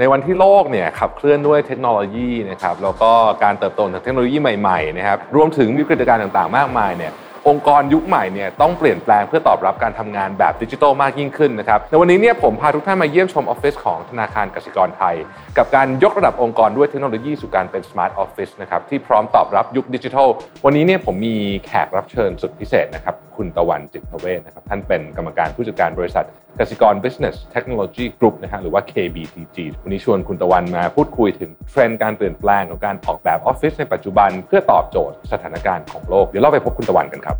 ในวันที่โลกเนี่ยขับเคลื่อนด้วยเทคโนโลยีนะครับแล้วก็การเติบโตของเทคโนโลยีใหม่ๆนะครับรวมถึงวิกฤตการณ์ต่างๆ มากมายเนี่ยองค์กรยุคใหม่เนี่ยต้องเปลี่ยนแปลงเพื่อตอบรับการทำงานแบบดิจิทัลมากยิ่งขึ้นนะครับในวันนี้เนี่ยผมพาทุกท่านมาเยี่ยมชมออฟฟิศของธนาคารกสิกรไทย กับการยกระดับองค์กรด้วยเทคโนโลยีสู่การเป็น smart office นะครับที่พร้อมตอบรับยุคดิจิทัล วันนี้เนี่ยผมมีแขกรับเชิญสุดพิเศษนะครับคุณตะวันจิตเวชนะครับท่านเป็นกรรมการผู้จัดการบริษัทกสิกร Business Technology Group นะฮะหรือว่า KBTG วันนี้ชวนคุณตะวันมาพูดคุยถึงเทรนด์การเปลี่ยนแปลงของการออกแบบออฟฟิศในปัจจุบัน เพื่อตอบโจทย์สถานการณ์ของโลก เดี๋ยวเราไปพบคุณตะวันกันครับ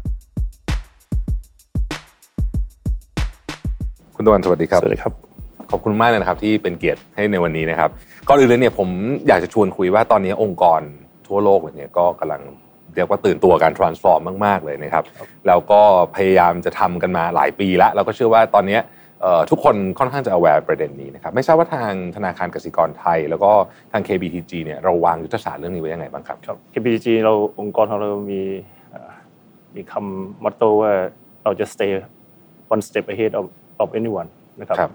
คุณตะวันสวัสดีครับสวัสดีครับขอบคุณมากเลยนะครับที่เป็นเกียรติให้ในวันนี้นะครับก่อนอื่นเลยเนี่ยผมอยากจะชวนคุยว่าตอนนี้องค์กรทั่วโลกเลยเนี่ยก็กำลัง เรียกว่าตื่นตัวการ transform มาก ๆ เลยนะครับ แล้วก็พยายามจะทำกันมาหลายปีแล้วแล้วก็เชื่อว่าตอนนี้เอ่อทุกคนค่อนข้างจะ aware ประเด็นนี้นะครับ ไม่ทราบว่าทางธนาคารกสิกรไทย แล้วก็ทาง KBTG เนี่ยเราวางยุทธศาสตร์เรื่องนี้ไว้ยังไงบ้างครับครับ KPG เราองค์กรของเรามีเอ่อมีคำมอตโต้ว่าเราจะ stay one step ahead of of anyone นะครับครับ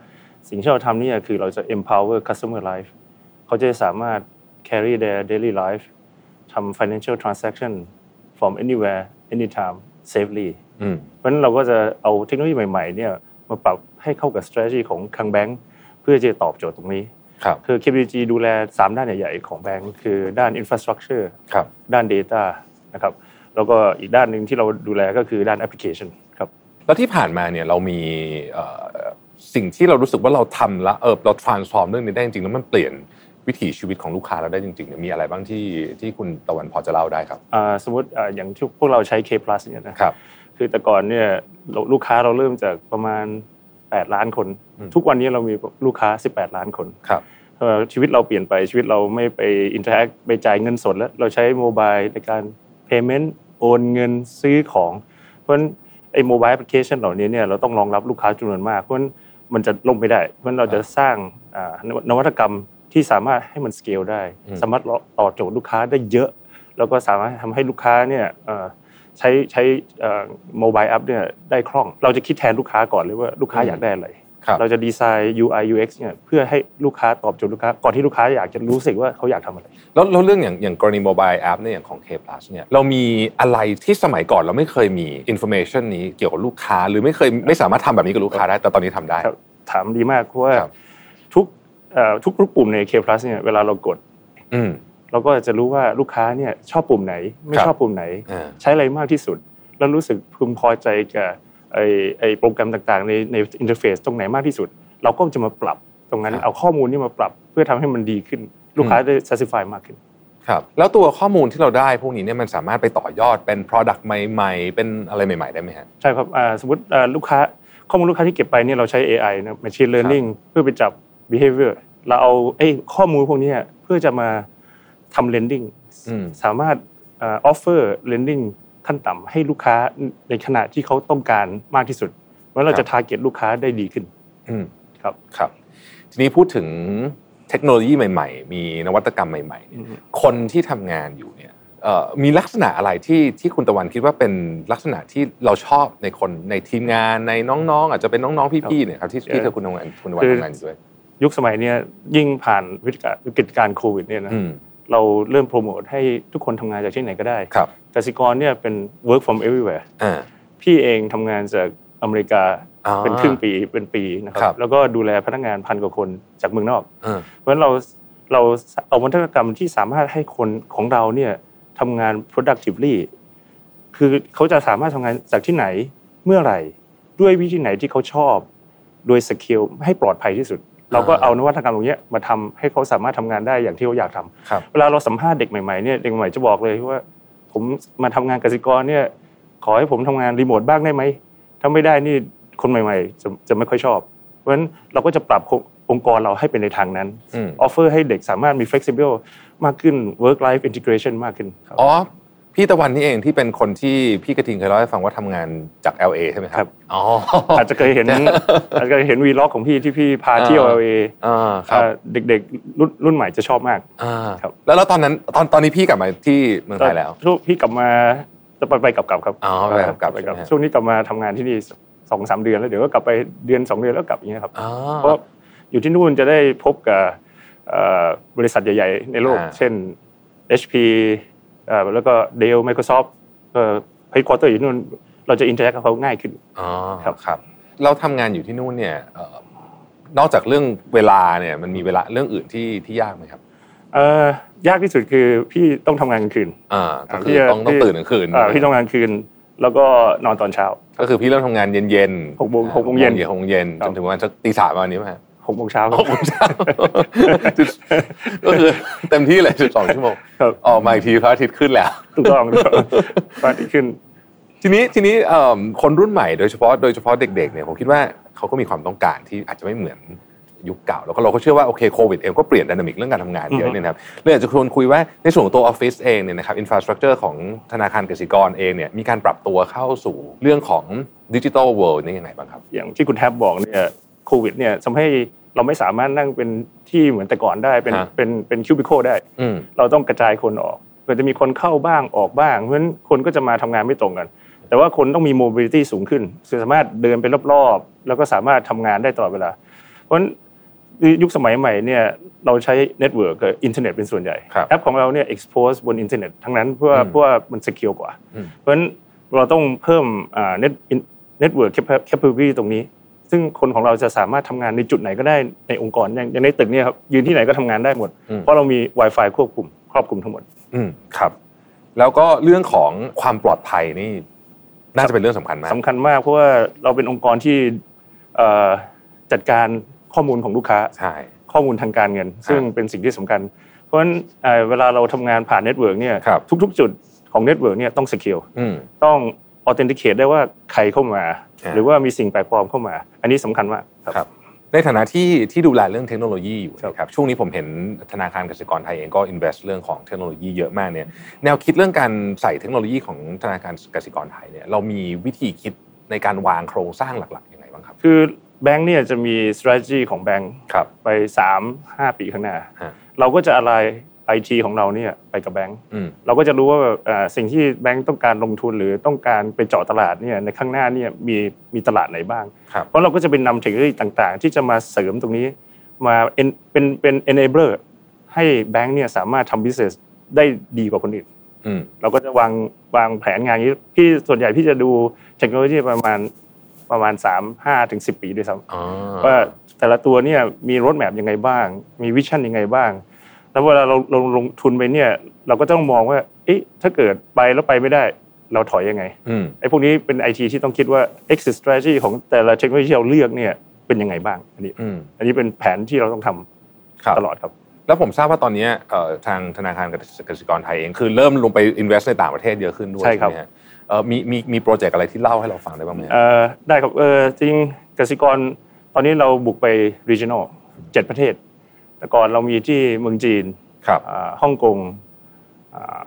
สิ่งที่เราทำเนี่ยคือเราจะ empower customer life เขาจะสามารถ carry their daily life ทำ financial transaction from anywhere anytime safely อืมเพราะฉะนั้นเราก็จะเอาเทคโนโลยีใหม่ๆเนี่ยมาปรับให้เข้ากับ strategy ของคลังแบงก์เพื่อจะตอบโจทย์ตรงนี้ครับคือ KPG ดูแล 3 ด้านใหญ่ๆของแบงก์คือด้าน infrastructure ครับด้าน Data นะครับแล้วก็อีกด้านหนึ่งที่เราดูแลก็คือด้าน Application ครับแล้วที่ผ่านมาเนี่ยเรามีเอ่อสิ่งที่เรารู้สึกว่าเราทำแล้วเออเรา transform เรื่องนี้ได้จริงๆแล้วมันเปลี่ยน วิถีชีวิตของลูกค้าเราได้จริงๆเนี่ยมีอะไรบ้างที่ที่คุณตะวันพอจะเล่าได้ครับอ่าสมมติอ่าอย่างที่พวกเราใช้ K plus เนี่ยนะครับคือแต่ก่อนเนี่ยเราลูกค้าเราเริ่มจากประมาณ 8 ล้านคนอืมทุกวันนี้เรามีลูกค้า 18 ล้านคนครับเอ่อชีวิตเราเปลี่ยนไปชีวิตเราไม่ไป interact ไปจ่ายเงินสดแล้วเราใช้ mobile ในการ payment โอนเงินซื้อของ เพราะฉะนั้นไอ้ mobile application เหล่านี้เนี่ยเราต้องรองรับลูกค้าจำนวนมากเพราะฉะนั้นมันจะลงไม่ได้ เพราะฉะนั้นเราจะสร้างอ่านวนวัตกรรม ที่สามารถให้มันสเกลได้อืมสามารถตอบโจทย์ลูกค้าได้เยอะ แล้วก็สามารถทำให้ลูกค้าเนี่ยเอ่อใช้ใช้ mobile app เนี่ยได้คล่อง เราจะคิดแทนลูกค้าก่อนเลยว่าลูกค้าอยากได้อะไรครับเราจะ design UI UX เนี่ยเพื่อให้ลูกค้าตอบโจทย์ลูกค้าก่อนที่ลูกค้าอยากจะรู้สึกว่าเขาอยากทำอะไรแล้วแล้วเรื่องอย่างอย่างกรณี mobile app เนี่ยอย่างของ K Plus เนี่ยเรามีอะไรที่สมัยก่อนเราไม่เคยมี information นี้เกี่ยวกับลูกค้า หรือไม่เคยไม่สามารถทำแบบนี้กับลูกค้าได้แต่ตอนนี้ทำได้ครับถามดีมากเพราะว่าครับ ทุกเอ่อทุกทุกปุ่มใน K Plus เนี่ยเวลาเรากดอืมเราก็จะรู้ว่าลูกค้าเนี่ยชอบปุ่มไหน ไม่ครับชอบปุ่มไหนอ่าใช้อะไรมากที่สุด แล้วรู้สึกพึงพอใจกับไอ้ไอ้โปรแกรมต่างๆ ในใน interface ตรงไหนมากที่สุด เราก็จะมาปรับตรงนั้นครับเอาข้อมูลนี้มาปรับเพื่อทำให้มันดีขึ้น ลูกค้าได้ satisfy มากขึ้นครับแล้วตัวข้อมูลที่เราได้พวกนี้เนี่ยมันสามารถไปต่อยอดเป็น Product ใหม่ ๆ เป็นอะไรใหม่ ๆ ได้ไหมฮะใช่ครับอ่าสมมติอ่าลูกค้าข้อมูลลูกค้าที่เก็บไปเนี่ยเราใช้ AI นะ machine learning เพื่อไปจับ behavior เราเอาไอ้ข้อมูลพวกเนี้ยเพื่อจะมาทำ lending อืมสามารถอ่า offer lending ขั้นต่ำให้ลูกค้าในขณะที่เขาต้องการมากที่สุดเพราะเราจะ target ลูกค้าได้ดีขึ้นอืมครับครับ ทีนี้พูดถึงเทคโนโลยีใหม่ ๆ มีนวัตกรรมใหม่ๆเนี่ยคนที่ทำงานอยู่เนี่ยเอ่อมีลักษณะอะไรที่ที่คุณตะวันคิดว่าเป็นลักษณะที่เราชอบในคนในทีมงานในน้องๆ อาจจะเป็นน้องๆพี่ๆเนี่ยครับที่ที่เธอคุณทำงานคุณตะวันคือทำงานอยู่ด้วย ยุคสมัยเนี้ยยิ่งผ่านวิกฤตการวิกฤตการณ์โควิดเนี่ยนะอืมเราเริ่มโปรโมทให้ทุกคนทำงานจากที่ไหนก็ได้ครับกสิกรเนี่ยเป็น work from everywhere อ่าพี่เองทำงานจากอเมริกาอ๋อเป็นครึ่งปีเป็นปีนะคครัรับบแล้วก็ดูแลพนักงานพันกว่าคนจากเมืองนอกอ่าเพราะฉะนั้นเราเราเอานวัตกรรมที่สามารถให้คนของเราเนี่ยทำงาน productively คือเขาจะสามารถทำงานจากที่ไหนเมื่อไหร่ ด้วยวิธีไหนที่เขาชอบ โดย secure ให้ปลอดภัยที่สุด เราก็เอานวัตกรรมตรงเนี้ยมาทำให้เขาสามารถทำงานได้อย่างที่เขาอยากทำครับเวลาเราสัมภาษณ์เด็กใหม่ๆเนี่ยเด็กใหม่จะบอกเลยว่าผมมาทำงานกสิกรเนี่ยขอให้ผมทำงานรีโมทบ้างได้ไหมถ้าไม่ได้นี่คนใหม่ ๆ จะจะไม่ค่อยชอบ เพราะฉะนั้นเราก็จะปรับองค์กรเราให้เป็นในทางนั้นอืม offer ให้เด็กสามารถมี flexible มากขึ้น work life integration มากขึ้นครับอ๋อ พี่ตะวันนี่เองที่เป็นคนที่พี่กระทิงเคยเล่าให้ฟังว่าทำงานจาก LA ใช่ไหมคครัรับบอ๋ออาจจะเคยเห็นอาจจะเคยเห็น vlog ของพี่ที่พี่พาเที่ยวอ่า LA อ่าครับอ่าเด็กๆรุ่นรุ่นใหม่จะชอบมากอ่าครับแล้วแล้วตอนนั้นตอนตอนนี้พี่กลับมาที่เมืองไทยแล้วช่วงพี่กลับมาจะไปไปกลับกลับครับอ๋อไปกลับกลับไปกลับใช่ไหมฮะช่วงนี้กลับมาทำงานที่นี่สองสามเดือนแล้วเดี๋ยวก็กลับไปเดือนสองเดือนแล้วกลับอย่างเงี้ยครับอ๋อเพราะอยู่ที่นู่นจะได้พบกับเอ่อบริษัทใหญ่ ๆ ในโลกอ่าเช่น HP เอ่อ แล้วก็ Dell Microsoft เอ่อ headquarter อยู่นู่น เราจะ interact กับเขาง่ายขึ้นอ๋อครับครับ เราทำงานอยู่ที่นู่นเนี่ยเอ่อนอกจากเรื่องเวลาเนี่ยมันมีเวลาเรื่องอื่นที่ที่ยากไหมครับเอ่อยากที่สุดคือพี่ต้องทำงานกลางคืนอ่าก็พี่คือจะต้องต้องพี่ตื่นกลางคืนเอ่อพี่ต้องทำงานคืน แล้วก็นอนตอนเช้า ก็คือพี่เริ่มทำงานเย็นเย็นหกโมงหกโมงเย็นหกโมงเย็นครัจบนถึงประมาณสักตีสามประมาณนี้ไหมฮะ หกโมงเช้าหกโมงเช้าก็คือเต็มที่เลยสิบสองชั่วโมงครับออกมาอีกทีพระอาทิตย์ขึ้นแล้วถูกต้องถูกต้องปฏิขึ้น ทีนี้ทีนี้เอิ่มคนรุ่นใหม่โดยเฉพาะโดยเฉพาะเด็กๆเนี่ยผมคิดว่าเขาก็มีความต้องการที่อาจจะไม่เหมือนยุคเก่าแล้วก็เราก็เชื่อว่าโอเคโควิดเองก็เปลี่ยน dynamic เรื่องการทำงานเยอืออะฮึเนี่ยนะครับเลยอยากจะชวนคุยว่าในส่วนของตัวออฟฟิศเองเนี่ยนะครับ infrastructure ของธนาคารกสิกรเองเนี่ยมีการปรับตัวเข้าสู่เรื่องของ digital world นี่ยังไงบ้างครับ อย่างที่คุณแทบบอกเนี่ย โควิดเนี่ยทำให้เราไม่สามารถนั่งเป็นที่เหมือนแต่ก่อนได้เป็นฮะเป็นเป็น cubicle ได้อืมเราต้องกระจายคนออกก็จะมีคนเข้าบ้างออกบ้างเพราะฉะนั้นคนก็จะมาทำงานไม่ตรงกัน แต่ว่าคนต้องมี mobility สูงขึ้นคือสามารถเดินไปรอบๆ แล้วก็สามารถทำงานได้ตลอดเวลา เพราะฉะนั้นยุคสมัยใหม่เนี่ยเราใช้ network กับอินเทอร์เน็ตเป็นส่วนใหญ่ครับแอปของเราเนี่ย expose บนอินเทอร์เน็ตทั้งนั้นเพื่ออืมเพื่อมัน secure กว่าอืมเพราะฉะนั้นเราต้องเพิ่มอ่า net network capa- capability ตรงนี้ ซึ่งคนของเราจะสามารถทำงานในจุดไหนก็ได้ในองค์กรอย่างอย่างในตึกเนี่ยครับยืนที่ไหนก็ทำงานได้หมดอืมเพราะเรามี Wi-Fi ควบคุมครอบคลุมทั้งหมดอืมครับ แล้วก็เรื่องของความปลอดภัยนี่น่าจะเป็นเรื่องสำคัญมากสำคัญมากเพราะว่าเราเป็นองค์กรที่เอ่อจัดการข้อมูลของลูกค้าใช่ข้อมูลทางการเงิน ซึ่งเป็นสิ่งที่สำคัญ เพราะฉะนั้นเอ่อเวลาเราทำงานผ่าน network เนี่ยครับทุก ๆ จุดของ network เนี่ยต้อง secure อืมต้อง authenticate ได้ว่าใครเข้ามาอ่าหรือว่ามีสิ่งแปลกปลอมเข้ามา อันนี้สำคัญมากครับครับในฐานะที่ที่ดูแลเรื่องเทคโนโลยีอยู่ครับนะครับช่วงนี้ผมเห็นธนาคารกสิกรไทยเองก็ invest เรื่องของเทคโนโลยีเยอะมากเนี่ยแนวคิดเรื่องการใส่เทคโนโลยีของธนาคารกสิกรไทยเนี่ยเรามีวิธีคิดในการวางโครงสร้างหลักๆยังไงบ้างครับ คือแบงค์เนี่ยจะมี strategy ของแบงค์ครับไป 3 5 ปีข้างหน้าฮะเราก็จะอะไร ไอทีของเราเนี่ยไปกับแบงค์อืมเราก็จะรู้ว่าเอ่อสิ่งที่แบงค์ต้องการลงทุนหรือต้องการไปเจาะตลาดเนี่ยในข้างหน้าเนี่ยมีมีตลาดไหนบ้างครับเพราะเราก็จะเป็นนำเทคโนโลยีต่างๆ ที่จะมาเสริมตรงนี้มา en- เป็นเป็น enabler ให้แบงค์เนี่ยสามารถทำ business ได้ดีกว่าคนอื่นอืมเราก็จะวางวางแผนงานอย่างนี้พี่ส่วนใหญ่พี่จะดูเทคโนโลยีประมาณประมาณ3 5ถึง10 ปีด้วยซ้ำอ๋อว่าแต่ละตัวเนี่ยมีรถแมพยังไงบ้าง มีวิชั่นยังไงบ้าง แล้วเวลาเราเราลงทุนไปเนี่ย เราก็ต้องมองว่าเอ๊ะถ้าเกิดไปแล้วไปไม่ได้ เราถอยยังไงอืมไอ้พวกนี้เป็นไอทีที่ต้องคิดว่า exit strategy ของแต่ละเทคโนโลยีที่เราเลือกเนี่ยเป็นยังไงบ้างอันนี้อืมอันนี้เป็นแผนที่เราต้องทำครับตลอดครับ แล้วผมทราบว่าตอนนี้เอ่อทางธนาคารกสิกรไทยเองคือเริ่มลงไป invest ในต่างประเทศเยอะขึ้นด้วยใช่ครับไหมฮะเอ่อมีมีมีโปรเจกต์อะไรที่เล่าให้เราฟังได้บ้างไหมฮะเอ่อได้ครับเออจริงกสิกรตอนนี้เราบุกไป regional เจ็ดประเทศ แต่ก่อนเรามีที่เมืองจีนครับอ่าฮ่องกงอ่า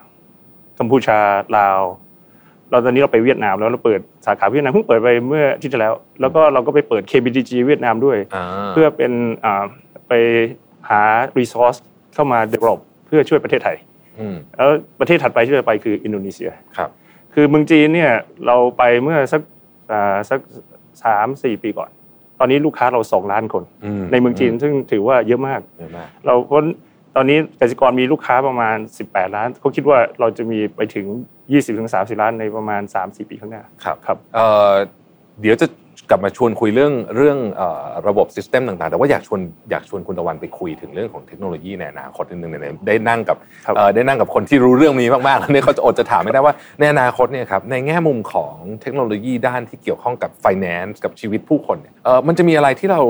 กัมพูชาลาว เราตอนนี้เราไปเวียดนามแล้วเราเปิดสาขาเวียดนามเพิ่งเปิดไปเมื่ออาที่ที่แล้ว แล้วก็เราก็ไปเปิด KBDG เวียดนามด้วยอ่าเพื่อเป็นอ่าไปหา resource เข้ามา develop เพื่อช่วยประเทศไทยอืมแล้วประเทศถัดไปที่เราไปคืออินโดนีเซียครับ คือเมืองจีนเนี่ยเราไปเมื่อสักอ่าสักสามสี่ปีก่อนต อนนี้ลูกค้าเราสองล้านคนอืมในเมืองจีนซึ่งถือว่าเยอะมากเยอะมาก เราเพราะตอนนี้กสิกรมีลูกค้าประมาณ 18 ล้านเขาคิดว่าเราจะมีไปถึง 20-30 ล้านในประมาณ 3-4 ปีข้างหน้าครับครับเอ่อเดี๋ยวจะ กลับมาชวนคุยเรื่องเรื่องเอ่อระบบซิสเต็มต่างๆ แต่ว่าอยากชวนอยากชวนคุณตะวันไปคุยถึงเรื่องของเทคโนโลยีในอนาคตนิดนึงเนี่ยได้นั่งกับครับเอ่อได้นั่งกับคนที่รู้เรื่องนี้มากๆแล้วเนี่ยเขาจะอดจะถามไม่ได้ว่าในอนาคตเนี่ยครับในแง่มุมของเทคโนโลยีด้านที่เกี่ยวข้องกับ finance กับชีวิตผู้คนเนี่ยเอ่อมันจะมีอะไรที่เรา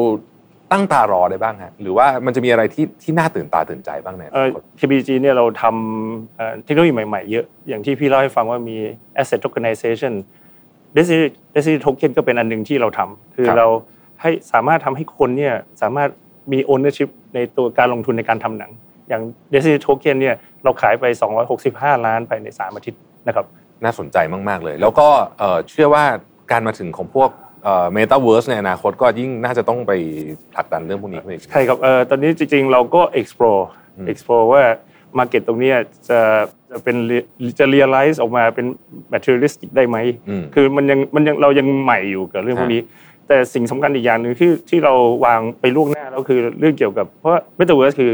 ตั้งตารอได้บ้างฮะหรือว่ามันจะมีอะไรที่ที่น่าตื่นตาตื่นใจบ้างในอเอ่นาอคต KBG เนี่ยเราทำเอ่อเทคโนโลยีใหม่ๆเยอะ อย่างที่พี่เล่าให้ฟังว่ามี asset tokenization density density token ก็เป็นอันหนึ่งที่เราทำคือครับเราให้สามารถทำให้คนเนี่ยสามารถมี ownership ในตัวการลงทุนในการทำหนัง อย่าง density token เนี่ยเราขายไป 265 ล้านภายใน 3 อาทิตย์นะครับน่าสนใจมาก ๆ เลย แล้วก็เอ่อเชื่อว่าการมาถึงของพวกเมตาเวิร์สในอนาคตก็ยิ่งน่าจะต้องไปผลักดันเรื่องพวกนี้ขึ้นอีกใช่ครับเอ่อตอนนี้จริงๆ เราก็ explore อืม explore ว่า market ตรงเนี้ยจะ จะเป็น re- จะ realize ออกมาเป็น materialistic ได้ไหมอืมคือมันยังมันยังเรายังใหม่อยู่กับเรื่องพวกนี้ แต่สิ่งสำคัญอีกอย่างหนึ่งที่ที่เราวางไปล่วงหน้าแล้วคือเรื่องเกี่ยวกับเพราะ metaverse คือ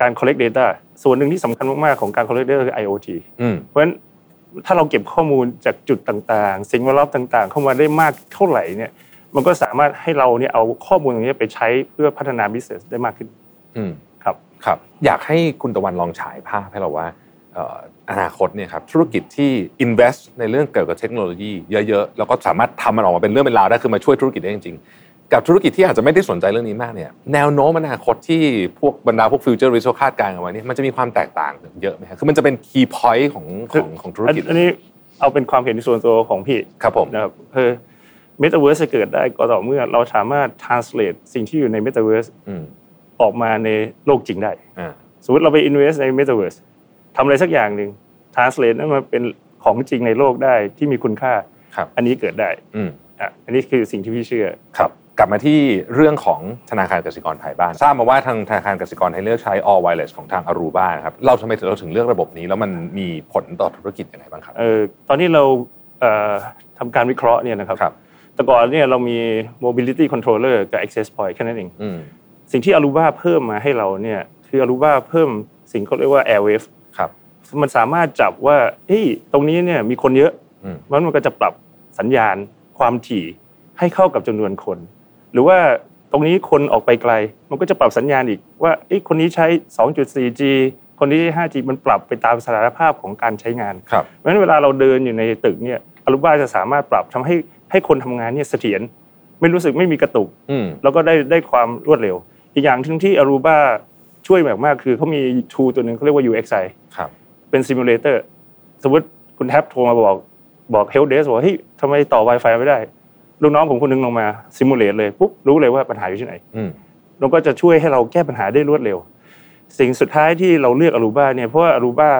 การ collect data ส่วนหนึ่งที่สำคัญมากๆของการ collect data คือ IoT อืมเพราะฉะนั้นถ้าเราเก็บข้อมูลจากจุดต่างๆ สิ่งแวดล้อมต่างๆ เข้ามาได้มากเท่าไหร่เนี่ย มันก็สามารถให้เราเนี่ยเอาข้อมูลตรงนี้ไปใช้เพื่อพัฒนา business ได้มากขึ้นอืมครับครับ อยากให้คุณตะวันลองฉายภาพให้เราว่าเอ่ออนาคตเนี่ยครับธุรกิจที่ invest ในเรื่องเกี่ยวกับเทคโนโลยีเยอะๆ แล้วก็สามารถทำมันออกมาเป็นเรื่องเป็นราวได้คือมาช่วยธุรกิจได้จริงๆ กับธุรกิจที่อาจจะไม่ได้สนใจเรื่องนี้มากเนี่ยแนวโน้มอนาคตที่พวกบรรดาพวกฟิวเจอร์ริสคาดการณ์เอาไว้เนี่ยมันจะมีความแตกต่างเยอะไหมครับคือมันจะเป็น key point ของของของธุรกิจอันนี้เอาเป็นความเห็นส่วนตัวของพี่ครับผมนะครับคือ Metaverse จะเกิดได้ก็ต่อเมื่อเราสามารถ translate สิ่งที่อยู่ใน Metaverse อืมออกมาในโลกจริงได้อ่าสมมติเราไป invest ใน Metaverse ทำอะไรสักอย่างหนึ่ง translate นั้นมาเป็นของจริงในโลกได้ที่มีคุณค่าครับอันนี้เกิดได้อืมอะอันนี้คือสิ่งที่พี่เชื่อครับ กลับมาที่เรื่องของธนาคารกสิกรไทยบ้างทราบมาว่าทางธนาคารกสิกรไทยเลือกใช้ all wireless ของทาง Aruba นะครับเราทำไมเราถึงเลือกระบบนี้แล้วมันมีผลต่อธุรกิจยังไงบ้างครับเออตอนนี้เราเอ่อทำการวิเคราะห์เนี่ยนะครับครับแต่ก่อนเนี่ยเรามี mobility controller กับ access point แค่นั้นเองอืมสิ่งที่ Aruba เพิ่มมาให้เราเนี่ยคือ Aruba เพิ่มสิ่งเขาเรียกว่า airwave ครับ มันสามารถจับว่าเฮ้ยตรงนี้เนี่ยมีคนเยอะอืมมันมันก็จะปรับสัญญาณความถี่ให้เข้ากับจำนวนคน หรือว่าตรงนี้คนออกไปไกล มันก็จะปรับสัญญาณอีกว่าเอ้ยคนนี้ใช้ 2.4G คนนี้ 5G มันปรับไปตามสถานภาพของการใช้งานครับเพราะฉะนั้นเวลาเราเดินอยู่ในตึกเนี่ยอารุบ้าจะสามารถปรับทำให้ให้คนทำงานเนี่ยเสถียรไม่รู้สึกไม่มีกระตุกอืมแล้วก็ได้ได้ความรวดเร็ว อีกอย่างหนึงที่อารูบ้าช่วยแบบมากคือเขามี tool ตัวหนึ่งเขาเรียกว่า UXI ครับ เป็น simulator สมมติคุณแท็บโทรมาบอกบอก help desk บอกเฮ้ยทำไมต่อ Wi-Fi ไม่ได้ลูกน้องผมคนหนึ่งลงมา simulate เลยปุ๊บรู้เลยว่าปัญหาอยู่ที่ไหนอืมแล้วก็จะช่วยให้เราแก้ปัญหาได้รวดเร็ว สิ่งสุดท้ายที่เราเลือก Aruba เนี่ยเพราะว่า Aruba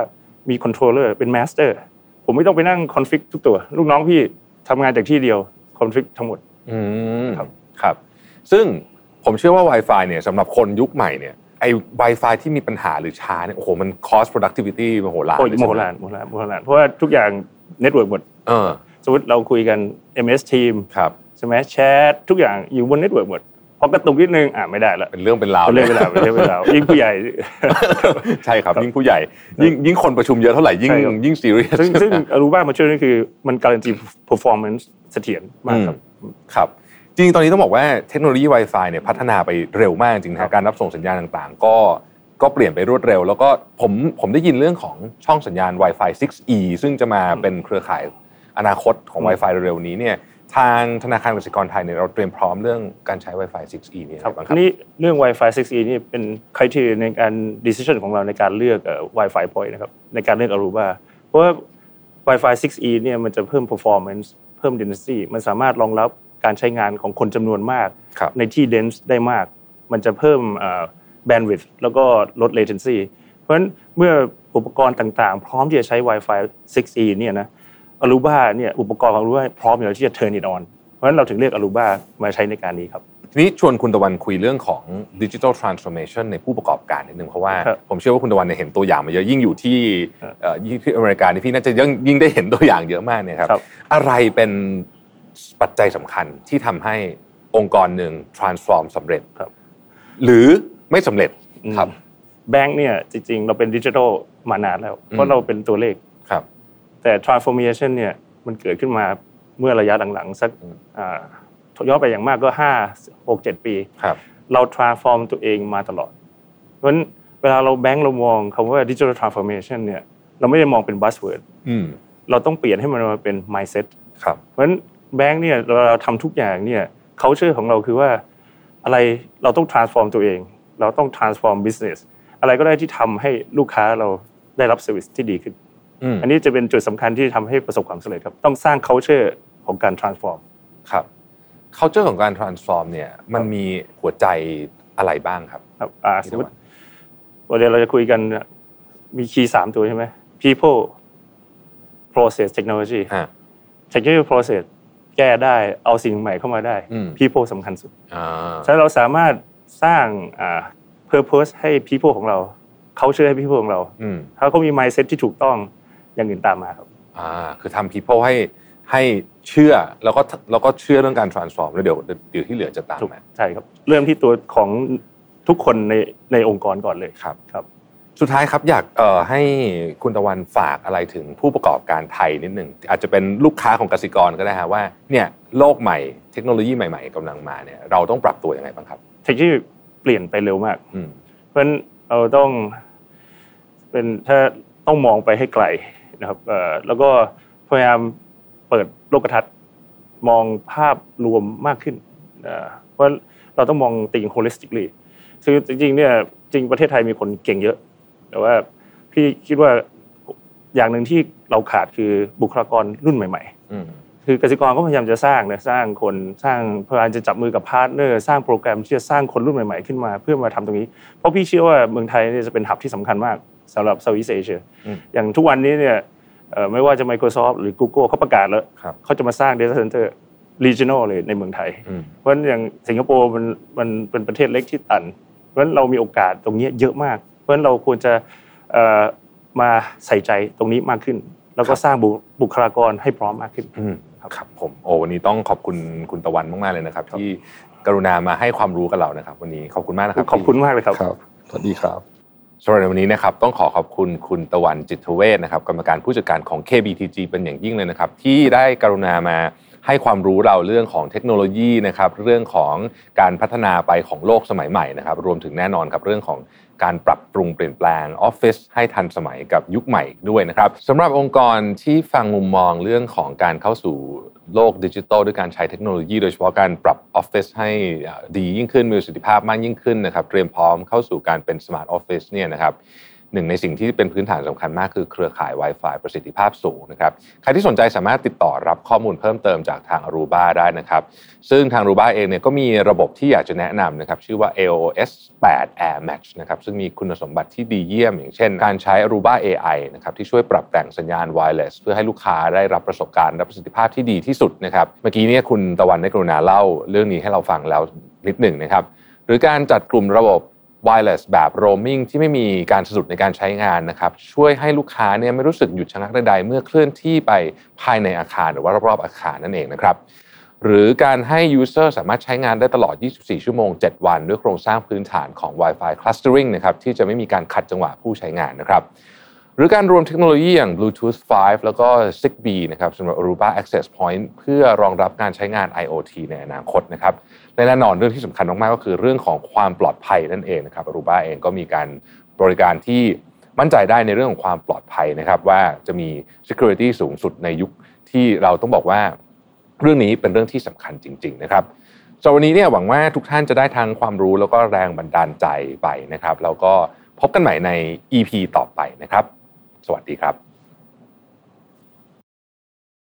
มี controller เป็น master ผมไม่ต้องไปนั่ง config ทุกตัว ลูกน้องพี่ทำงานจากที่เดียว config ทั้งหมดอืมครับครับ ซึ่งผมเชื่อว่า Wi-Fi เนี่ยสำหรับคนยุคใหม่เนี่ย ไอ้ Wi-Fi ที่มีปัญหาหรือช้าเนี่ยโอ้โหมัน cost productivity มโหฬารโอ้ยเลยโมใช่โหไหลานโมโหลานโมโหลานเพราะว่าทุกอย่าง network หมดเออสมมติเราคุยกัน MS Team ครับใช่ไหมแชททุกอย่างอยู่บน network หมดพอกระตุกนิดนึงอะไม่ได้ละเป็นเรื่องเป็นราวเป็นเรื่องเป็นราวเป็นเรื่องเป็นราวยิ่งผู้ใหญ่ใช่ครับยิ่งผู้ใหญ่ ยิ่งยิ่งคนประชุมเยอะเท่าไหร่ยิ่งใช่ครับยิ่งซีเรียสซึ่งซึ่ง Aruba มาช่วยนั่นคือมันการันตี performance เสถียรมากครับครับ จริงๆตอนนี้ต้องบอกว่าเทคโนโลยี Wi-Fi เนี่ยพัฒนาไปเร็วมากจริงๆครันะบการรับส่งสัญญาณต่างๆ ก็ก็เปลี่ยนไปรวดเร็ว แล้วก็ผมผมได้ยินเรื่องของช่องสัญญาณ Wi-Fi 6E ซึ่งจะมาเป็นเครือข่ายอนาคตของ Wi-Fi เร็วๆนี้เนี่ยทางธนาคารกสิกรไทยเนี่ยเราเตรียมพร้อมเรื่องการใช้ Wi-Fi 6E เนี่ยครับบ้างคอัรับนนี้เรื่อง Wi-Fi 6E นี่เป็น criteria ในการ decision ของเราในการเลือกเอ่อ Wi-Fi point นะครับในการเลือก Aruba เพราะว่า Wi-Fi 6E เนี่ยมันจะเพิ่ม performance เพิ่ม density มันสามารถรองรับ การใช้งานของคนจำนวนมากครับในที่ dense ได้มาก มันจะเพิ่มเอ่อ bandwidth แล้วก็ลด latency เพราะฉะนั้นเมื่ออุปกรณ์ต่างๆ พร้อมที่จะใช้ Wi-Fi 6E เนี่ยนะ Aruba เนี่ยอุปกรณ์ของ Aruba พร้อมอยู่แล้วที่จะ turn it on เพราะฉะนั้นเราถึงเลือก Aruba มาใช้ในการนี้ครับทีนี้ชวนคุณตะวันคุยเรื่องของดิจิทัลทรานส์ o r m a t i o n ในผู้ประกอบการนิดนึงเพราะว่าครับผมเชื่อว่าคุณตะวันเนี่ยเห็นตัวอย่างมาเยอะยิ่งอยู่ที่ครับเอ่อยิ่งที่อเมริกานี่พี่น่าจะยิ่งยิ่งได้เห็นตัวอย่างเยอะมากเนี่ยครับครับอะไรเป็น ปัจจัยสำคัญที่ทำให้องค์กรหนึ่ง transform สำเร็จครับ หรือไม่สำเร็จครับ แบงค์เนี่ยจริง ๆ เราเป็นดิจิทัลมานานแล้วเพราะเราเป็นตัวเลขครับ แต่ transformation เนี่ยมันเกิดขึ้นมาเมื่อระยะหลังๆสักอืมอ่าย้อนไปอย่างมากก็5 6 7ปีครับเรา transform ตัวเองมาตลอด เพราะฉะนั้นเวลาเราแบงค์เรามองคำว่า digital transformation เนี่ยเราไม่ได้มองเป็น buzzword อืมเราต้องเปลี่ยนให้มันมาเป็น mindset ครับเพราะฉะนั้น แบงค์เนี่ยเราเราทำทุกอย่างเนี่ย culture ของเราคือว่าอะไรเราต้อง transform ตัวเอง เราต้อง transform business อะไรก็ได้ที่ทำให้ลูกค้าเราได้รับ service ที่ดีขึ้นอืมอันนี้จะเป็นจุดสำคัญที่ทำให้ประสบความสำเร็จครับ ต้องสร้าง culture ของการ transform ครับ culture ของการ transform เนี่ยมันมีหัวใจอะไรบ้างครับครับอ่าที่สมมติว่าวันนี้เราจะคุยกันมีคีย์สามตัวใช่ไหม people process technology ฮะ technology process แก้ได้เอาสิ่งใหม่เข้ามาได้อืม people สำคัญสุดอ่าถ้าเราสามารถสร้างอ่า purpose ให้ people ของเรา culture ให้ people ของเราอืมถ้าเขามี mindset ที่ถูกต้องอย่างอื่นตามมาครับอ่าคือทำ people ให้ให้เชื่อแล้วก็แล้วก็เชื่อเรื่องการ transform แล้วเดี๋ยวเดี๋ยวที่เหลือจะตามถูกมาใช่ครับ เริ่มที่ตัวของทุกคนในในองค์กรก่อนเลยครับครับ สุดท้ายครับอยากเอ่อให้คุณตะวันฝากอะไรถึงผู้ประกอบการไทยนิดหนึ่งอาจจะเป็นลูกค้าของกสิกรก็ได้ฮะว่าเนี่ยโลกใหม่เทคโนโลยีใหม่ ๆกำลังมาเนี่ยเราต้องปรับตัวยังไงบ้างครับเทคโนโลยีเปลี่ยนไปเร็วมากอืมเพราะฉะนั้นเราต้องเป็นถ้าต้องมองไปให้ไกลนะครับเอ่อแล้วก็พยายามเปิดโลกทัศน์มองภาพรวมมากขึ้นเอ่อเพราะเราต้องมองติง holistically คือจริงๆเนี่ยจริงประเทศไทยมีคนเก่งเยอะ แต่ว่าพี่คิดว่าอย่างหนึ่งที่เราขาดคือบุคลากรรุ่นใหม่ๆอืมคือกสิกรก็พยายามจะสร้างนะสร้างคนสร้างพยายามจะจับมือกับ partner สร้างโปรแกรมที่จะสร้างคนรุ่นใหม่ๆขึ้นมา เพื่อมาทำตรงนี้ เพราะพี่เชื่อว่าเมืองไทยเนี่ยจะเป็นหับที่สำคัญมากสำหรับ Southeast Asia อืมอย่างทุกวันนี้เนี่ยเอ่อไม่ว่าจะ Microsoft หรือ Google เขาประกาศแล้วครับเขาจะมาสร้าง Data Center regional เลยในเมืองไทยอืมเพราะฉะนั้นอย่างสิงคโปร์มันมันเป็นประเทศเล็กที่ตัน เพราะฉะนั้นเรามีโอกาสตรงนี้เยอะมาก เพราะฉะนั้นเราควรจะเอ่อมาใส่ใจตรงนี้มากขึ้น แล้วก็สร้างบุบุคลากรให้พร้อมมากขึ้นอืมครับผมโอ้วันนี้ต้องขอบคุณคุณตะวันมากๆเลยนะครับ ที่กรุณามาให้ความรู้กับเรานะครับ วันนี้ขอบคุณมากนะครับขอบคุณมากเลยครับครับสวัสดีครับสำหรับในวันนี้นะครับต้องขอขอบคุณคุณตะวันจิตเวชนะครับกรรมการผู้จัดการของ KBTG เป็นอย่างยิ่งเลยนะครับ ที่ได้กรุณามา ให้ความรู้เราเรื่องของเทคโนโลยีนะครับเรื่องของการพัฒนาไปของโลกสมัยใหม่นะครับรวมถึงแน่นอนครับเรื่องของการปรับปรุงเปลี่ยนแปลงออฟฟิศให้ทันสมัยกับยุคใหม่ด้วยนะครับสำหรับองค์กรที่ฟังมุมมองเรื่องของการเข้าสู่โลกดิจิทัลด้วยการใช้เทคโนโลยี โดยเฉพาะการปรับออฟฟิศให้ดียิ่งขึ้นมีประสิทธิภาพมากยิ่งขึ้นนะครับเตรียมพร้อมเข้าสู่การเป็น smart office เนี่ยนะครับ หนึ่งในสิ่งที่เป็นพื้นฐานสำคัญมากคือเครือข่าย Wi-Fi ประสิทธิภาพสูงนะครับ ใครที่สนใจสามารถติดต่อรับข้อมูลเพิ่มเติมจากทาง Aruba ได้นะครับ ซึ่งทาง Aruba เองเนี่ยก็มีระบบที่อยากจะแนะนำนะครับ ชื่อว่า AOS 8 Air Match นะครับ ซึ่งมีคุณสมบัติที่ดีเยี่ยม อย่างเช่น การใช้ Aruba AI นะครับที่ช่วยปรับแต่งสัญญาณ wireless เพื่อให้ลูกค้าได้รับประสบการณ์และประสิทธิภาพที่ดีที่สุดนะครับ เมื่อกี้เนี่ยคุณตะวันได้กรุณาเล่าเรื่องนี้ให้เราฟังแล้วนิดหนึ่งนะครับหรือการจัดกลุ่มระบบ wireless แบบ roaming ที่ไม่มีการสะดุดในการใช้งานนะครับช่วยให้ลูกค้าเนี่ยไม่รู้สึกหยุดชะงักใดๆ เมื่อเคลื่อนที่ไปภายในอาคารหรือว่ารอบๆอาคารนั่นเองนะครับหรือการให้ user สามารถใช้งานได้ตลอด 24 ชั่วโมง 7 วัน ด้วยโครงสร้างพื้นฐานของ Wi-Fi clustering นะครับที่จะไม่มีการขัดจังหวะผู้ใช้งานนะครับ หรือการรวมเทคโนโลยีอย่าง Bluetooth 5 แล้วก็ Zigbee นะครับสำหรับ Aruba Access Point เพื่อรองรับการใช้งาน IoT ในอนาคตนะครับและแน่นอนเรื่องที่สำคัญมาก ๆ ก็คือเรื่องของความปลอดภัยนั่นเองนะครับ Aruba เองก็มีการบริการที่มั่นใจได้ในเรื่องของความปลอดภัยนะครับ ว่าจะมี security สูงสุดในยุคที่เราต้องบอกว่าเรื่องนี้เป็นเรื่องที่สำคัญจริง ๆ นะครับสำหรับวันนี้เนี่ยหวังว่าทุกท่านจะได้ทั้งความรู้แล้วก็แรงบันดาลใจไปนะครับแล้วก็พบกันใหม่ใน EP ต่อไปนะครับ สวัสดีครับ